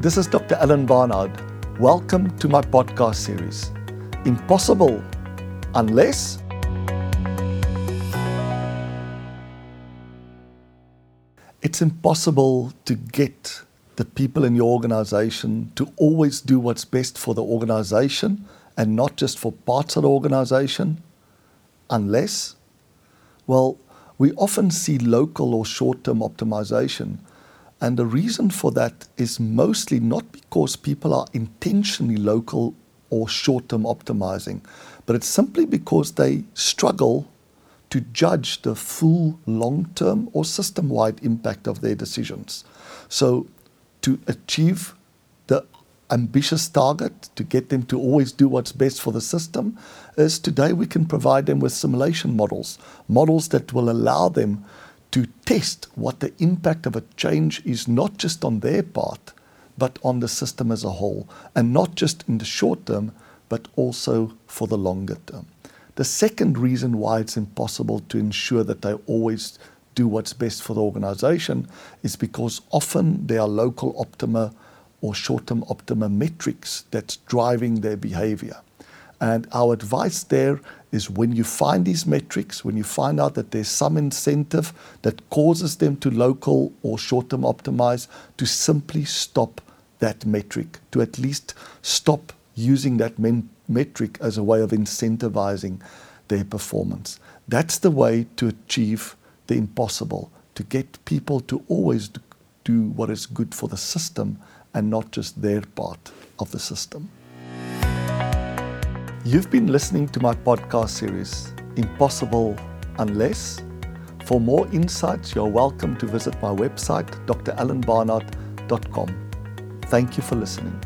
This is Dr. Alan Barnard. Welcome to my podcast series. Impossible unless it's impossible to get the people in your organization to always do what's best for the organization and not just for parts of the organization unless well we often see local or short-term optimization and the reason for that is mostly not because people are intentionally local or short term optimizing, but it's simply because they struggle to judge the full long term or system wide impact of their decisions. So, to achieve the ambitious target, to get them to always do what's best for the system, is today we can provide them with simulation models, models that will allow them to test what the impact of a change is not just on their part, but on the system as a whole, and not just in the short term, but also for the longer term. The second reason why it's impossible to ensure that they always do what's best for the organization is because often there are local optima or short term optima metrics that's driving their behavior. And our advice there is when you find these metrics, when you find out that there's some incentive that causes them to local or short term optimize, to simply stop that metric, to at least stop using that metric as a way of incentivizing their performance. That's the way to achieve the impossible, to get people to always do what is good for the system and not just their part of the system. You've been listening to my podcast series, Impossible Unless. For more insights, you're welcome to visit my website, dralanbarnard.com. Thank you for listening.